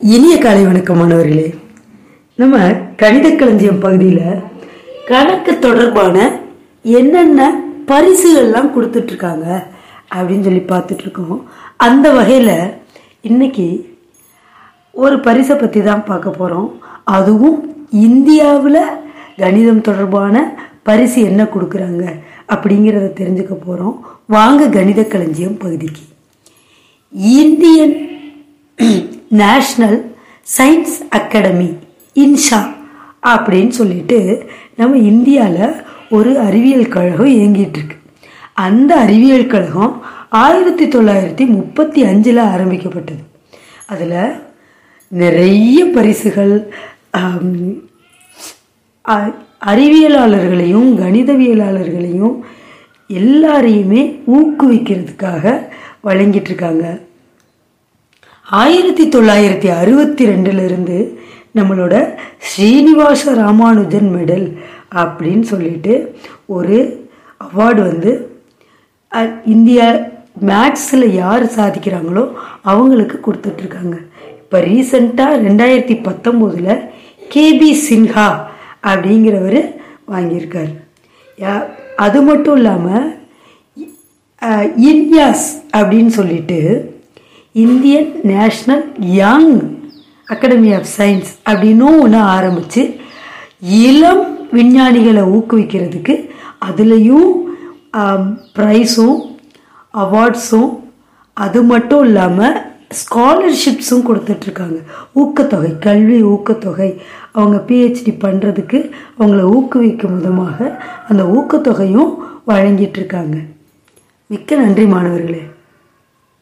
இனிய காலை வணக்கம் மாணவர்களே. நம்ம கணித களஞ்சியம் பகுதியில் கணக்கு தொடர்பான என்னென்ன பரிசுகள்லாம் கொடுத்துட்ருக்காங்க அப்படின்னு சொல்லி பார்த்துட்ருக்கோம். அந்த வகையில் இன்றைக்கி ஒரு பரிசை பற்றி தான் பார்க்க போகிறோம் அதுவும் இந்தியாவில் கணிதம் தொடர்பான பரிசு என்ன கொடுக்குறாங்க அப்படிங்கிறத தெரிஞ்சுக்க போகிறோம் வாங்க கணித களஞ்சியம் பகுதிக்கு. இந்தியன் நேஷ்னல் சயின்ஸ் அகாடமி இன்ஷா அப்படின்னு சொல்லிட்டு நம்ம இந்தியாவில் ஒரு அறிவியல் கழகம் இயங்கிட்டுருக்கு அந்த அறிவியல் கழகம் ஆயிரத்தி தொள்ளாயிரத்தி முப்பத்தி அஞ்சில் ஆரம்பிக்கப்பட்டது. அதில் நிறைய பரிசுகள் அறிவியலாளர்களையும் கணிதவியலாளர்களையும் எல்லாரையுமே ஊக்குவிக்கிறதுக்காக வழங்கிட்டு இருக்காங்க. ஆயிரத்தி தொள்ளாயிரத்தி அறுபத்தி ரெண்டுலேருந்து நம்மளோட ஸ்ரீனிவாச ராமானுஜன் மெடல் அப்படின்னு சொல்லிட்டு ஒரு அவார்டு வந்து இந்தியா மேக்ஸில் யார் சாதிக்கிறாங்களோ அவங்களுக்கு கொடுத்துட்ருக்காங்க. இப்போ ரீசண்டாக ரெண்டாயிரத்தி பத்தொம்போதில் கேபி சின்ஹா அப்படிங்கிறவர் வாங்கியிருக்கார். யா- அது மட்டும் இல்லாமல் இன்யாஸ் அப்படின்னு சொல்லிட்டு Indian national young academy of science அப்படின்னும் ஒன்று ஆரம்பித்து இளம் விஞ்ஞானிகளை ஊக்குவிக்கிறதுக்கு அதுலேயும் ப்ரைஸும் அவார்ட்ஸும் அது மட்டும் இல்லாமல் ஸ்காலர்ஷிப்ஸும் கொடுத்துட்ருக்காங்க. ஊக்கத்தொகை கல்வி ஊக்கத்தொகை அவங்க பிஹெச்டி பண்ணுறதுக்கு அவங்கள ஊக்குவிக்கும் விதமாக அந்த ஊக்கத்தொகையும் வழங்கிட்டு இருக்காங்க மிக்க நன்றி மாணவர்களே.